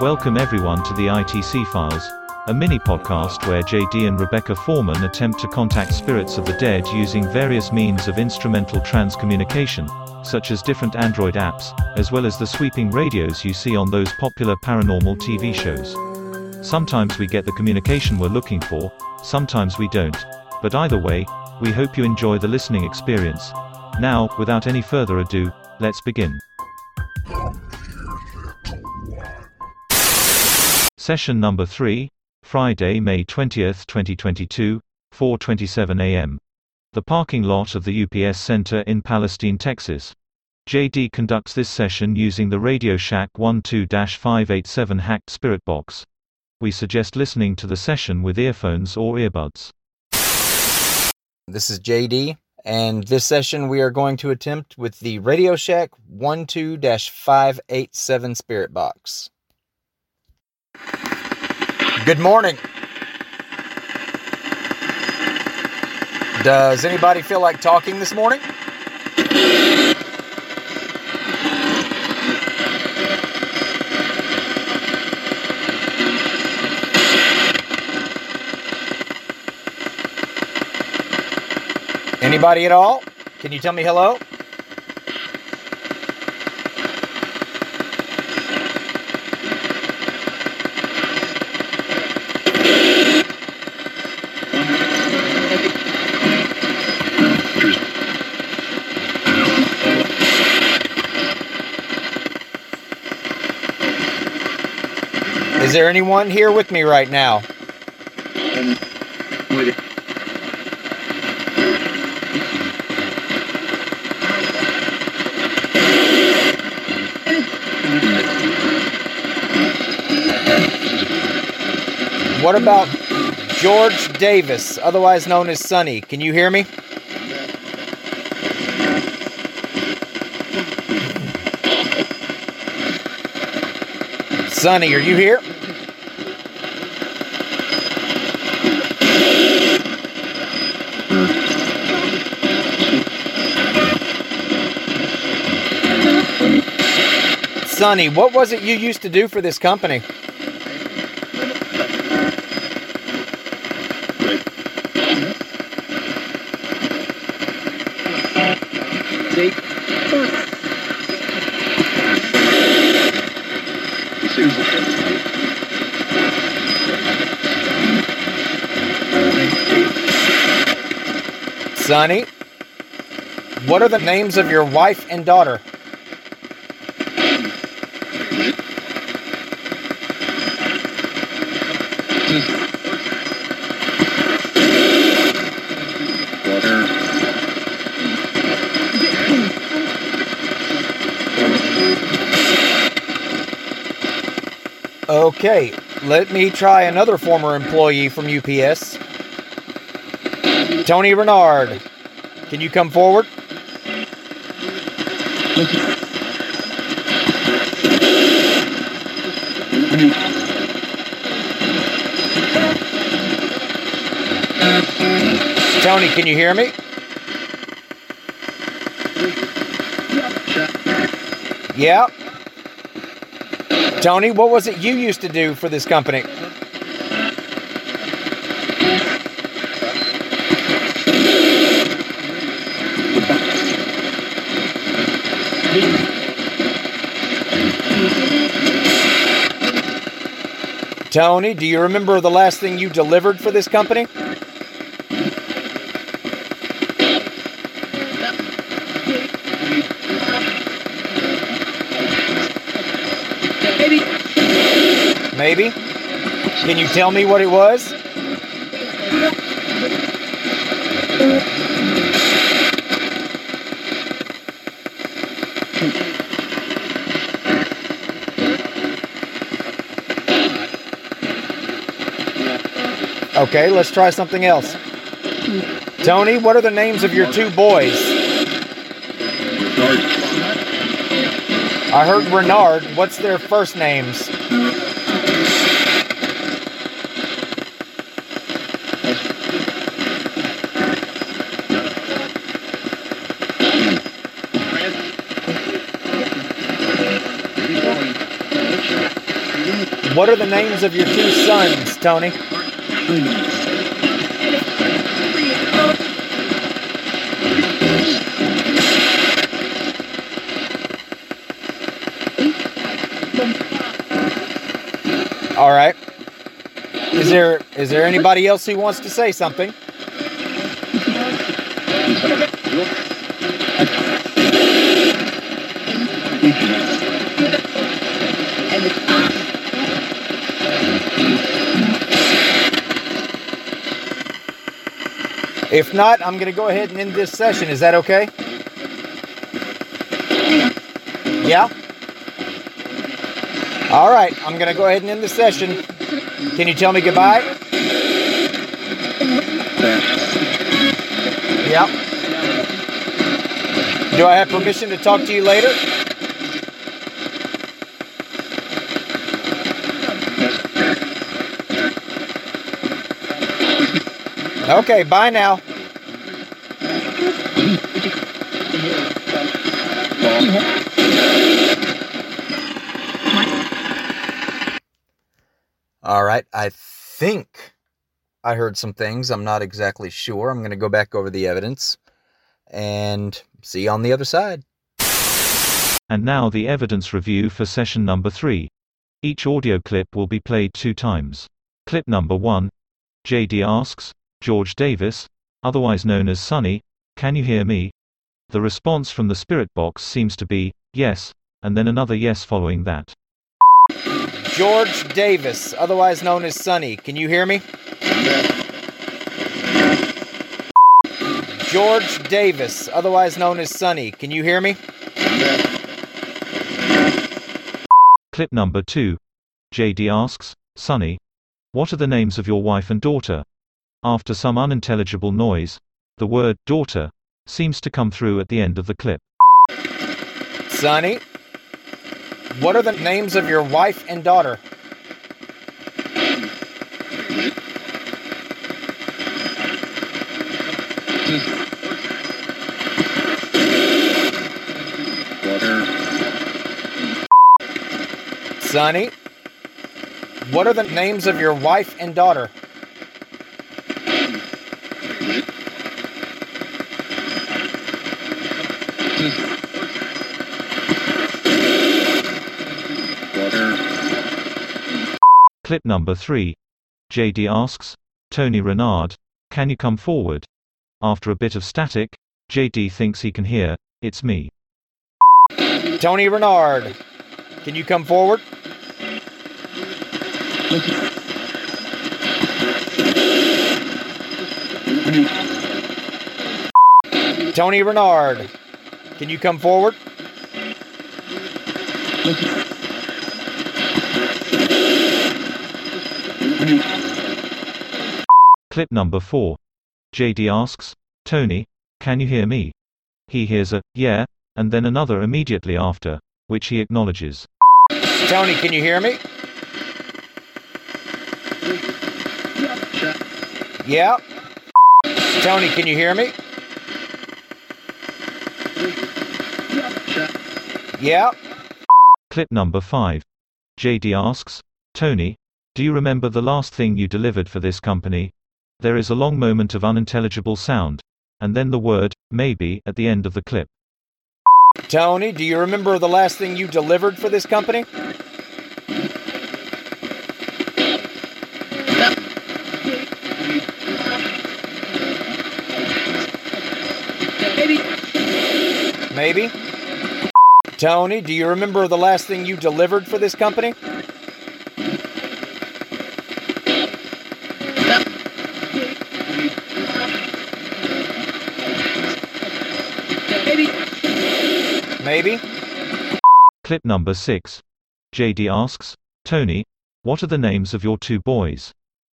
Welcome everyone to the ITC Files, a mini podcast where JD and Rebecca Foreman attempt to contact spirits of the dead using various means of instrumental transcommunication, such as different Android apps, as well as the sweeping radios you see on those popular paranormal TV shows. Sometimes we get the communication we're looking for, sometimes we don't. But either way, we hope you enjoy the listening experience. Now, without any further ado, let's begin. Session number 3, Friday, May 20, 2022, 4:27 a.m. The parking lot of the UPS Center in Palestine, Texas. JD conducts this session using the Radio Shack 12-587 hacked spirit box. We suggest listening to the session with earphones or earbuds. This is JD, and this session we are going to attempt with the Radio Shack 12-587 Spirit Box. Good morning. Does anybody feel like talking this morning? Anybody at all? Can you tell me hello? There anyone here with me right now? What about George Davis, otherwise known as Sonny? Can you hear me? Sonny, are you here? Sonny, what was it you used to do for this company? Sonny, what are the names of your wife and daughter? Okay, let me try another former employee from UPS. Tony Renard, can you come forward? Tony, can you hear me? Yeah. Tony, what was it you used to do for this company? Tony, do you remember the last thing you delivered for this company? Maybe. Can you tell me what it was? Okay, let's try something else. Tony, what are the names of your two boys? I heard Renard. What's their first names? What are the names of your two sons, Tony? All right. Is there is there anybody else who wants to say something? If not, I'm going to go ahead and end this session. Is that okay? Yeah? All right, I'm going to go ahead and end the session. Can you tell me goodbye? Yeah. Do I have permission to talk to you later? Okay, bye now. All right, I think I heard some things. I'm not exactly sure. I'm going to go back over the evidence and see you on the other side. And now the evidence review for session number 3. Each audio clip will be played two times. Clip number 1. JD asks, George Davis, otherwise known as Sonny, can you hear me? The response from the spirit box seems to be, yes, and then another yes following that. George Davis, otherwise known as Sonny, can you hear me? George Davis, otherwise known as Sonny, can you hear me? Clip number 2. JD asks, Sonny, what are the names of your wife and daughter? After some unintelligible noise, the word daughter seems to come through at the end of the clip. Sonny, what are the names of your wife and daughter? Sonny, what are the names of your wife and daughter? Clip number 3. JD asks, Tony Renard, can you come forward? After a bit of static, JD thinks he can hear, it's me. Tony Renard, can you come forward? Tony Renard, can you come forward? Clip number 4. JD asks, Tony, can you hear me? He hears a, yeah, and then another immediately after, which he acknowledges. Tony, can you hear me? Yeah. Tony, can you hear me? Yeah. Clip number 5. JD asks, Tony, do you remember the last thing you delivered for this company? There is a long moment of unintelligible sound. And then the word, maybe, at the end of the clip. Tony, do you remember the last thing you delivered for this company? Maybe. Tony, do you remember the last thing you delivered for this company? Maybe. Clip number 6. JD asks, Tony, what are the names of your two boys?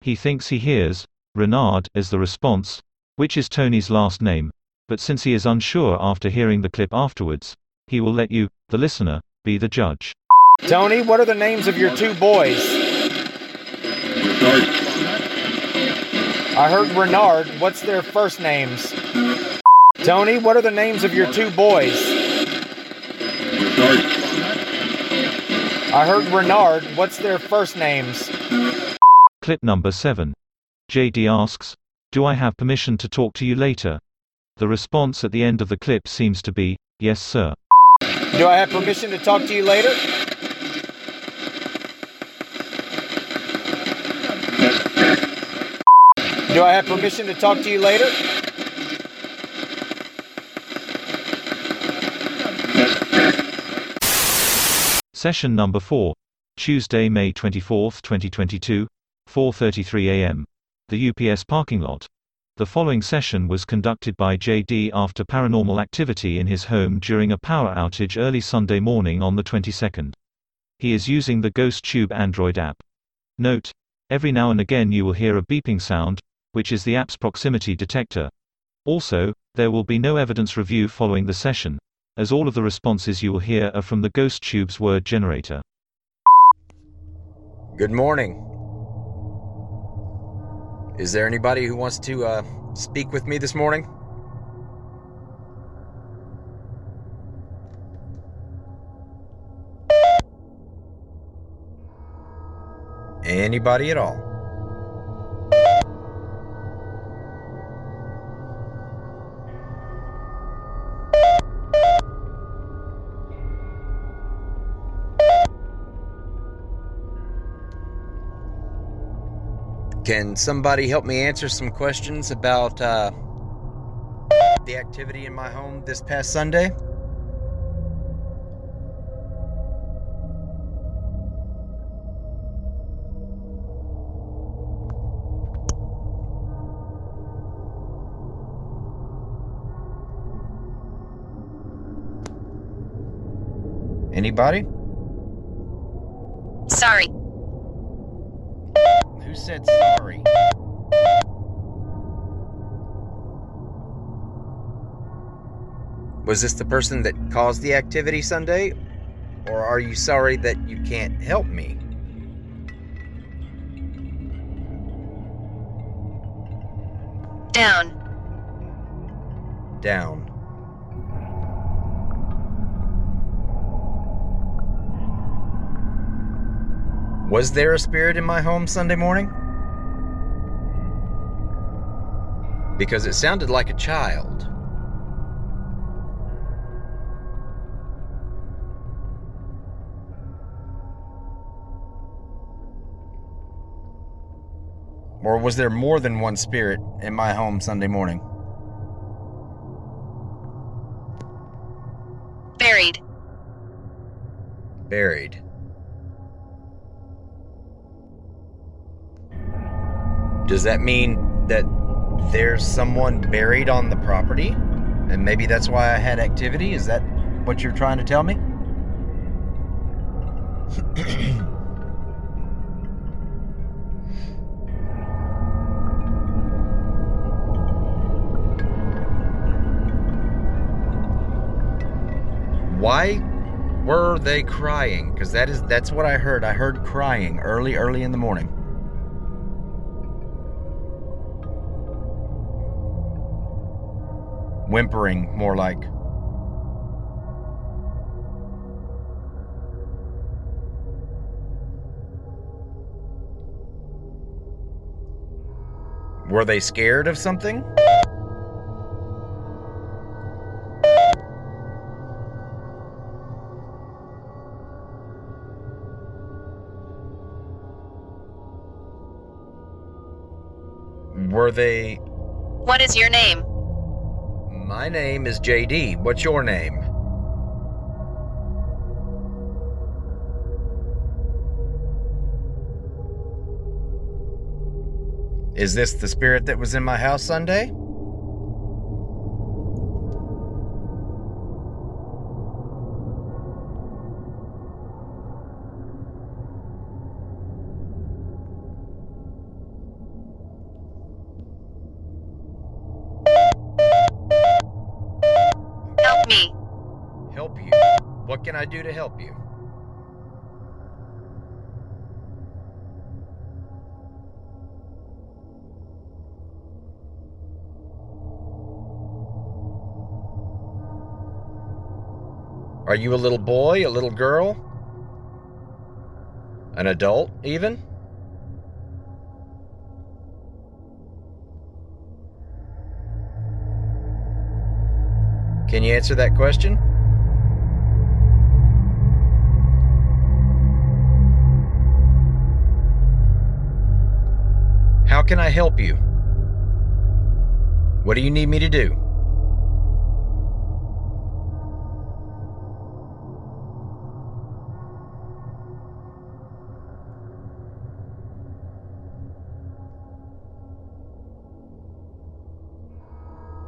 He thinks he hears, Renard, is the response, which is Tony's last name, but since he is unsure after hearing the clip afterwards, he will let you, the listener, be the judge. Tony, what are the names of your two boys? I heard Renard. What's their first names? Tony, what are the names of your two boys? I heard Renard. What's their first names? Clip number 7. JD asks, Do I have permission to talk to you later? The response at the end of the clip seems to be, Yes, sir. Do I have permission to talk to you later? Do I have permission to talk to you later? Session number 4. Tuesday, May 24, 2022, 4:33 a.m. The UPS parking lot. The following session was conducted by JD after paranormal activity in his home during a power outage early Sunday morning on the 22nd. He is using the Ghost Tube Android app. Note: Every now and again you will hear a beeping sound, which is the app's proximity detector. Also, there will be no evidence review following the session, as all of the responses you will hear are from the Ghost Tube's word generator. Good morning. Is there anybody who wants to uh, speak with me this morning? Anybody at all? Can somebody help me answer some questions about uh, the activity in my home this past Sunday? Anybody? Sorry. Who said sorry? Was this the person that caused the activity Sunday? Or are you sorry that you can't help me? Down. Down. Was there a spirit in my home Sunday morning? Because it sounded like a child. Or was there more than one spirit in my home Sunday morning? Buried. Buried. Does that mean that there's someone buried on the property? And maybe that's why I had activity? Is that what you're trying to tell me? Why were they crying? Because that is that's what I heard. I heard crying early, early in the morning. Whimpering, more like. Were they scared of something? Were they. What is your name? My name is JD. What's your name? Is this the spirit that was in my house Sunday? I do to help you? Are you a little boy, a little girl? An adult, even? Can you answer that question? Can I help you? What do you need me to do?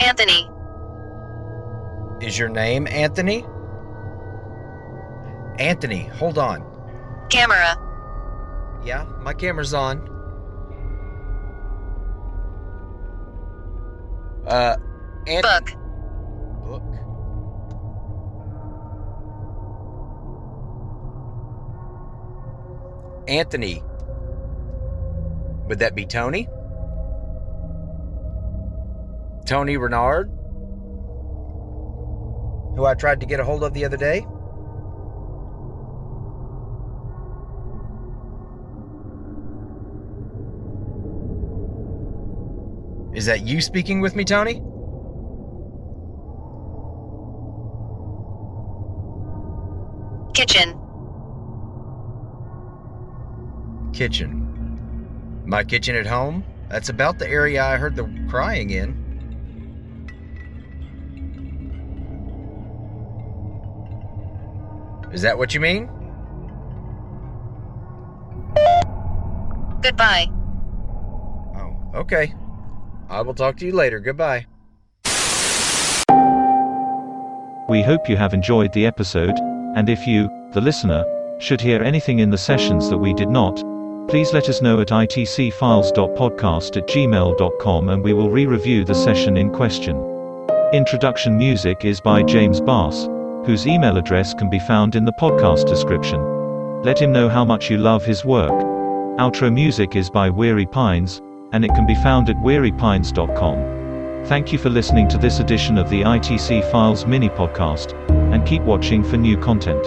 Anthony. Is your name Anthony? Anthony, hold on. Camera. Yeah, my camera's on. Uh, Book. Book. Anthony. Would that be Tony? Tony Renard? Who I tried to get a hold of the other day? Is that you speaking with me, Tony? Kitchen. Kitchen. My kitchen at home? That's about the area I heard the crying in. Is that what you mean? Goodbye. Oh, okay. I will talk to you later. Goodbye. We hope you have enjoyed the episode, and if you, the listener, should hear anything in the sessions that we did not, please let us know at itcfiles.podcast at gmail.com and we will re-review the session in question. Introduction music is by James Bass, whose email address can be found in the podcast description. Let him know how much you love his work. Outro music is by Weary Pines, and it can be found at wearypines.com. Thank you for listening to this edition of the ITC Files mini podcast, and keep watching for new content.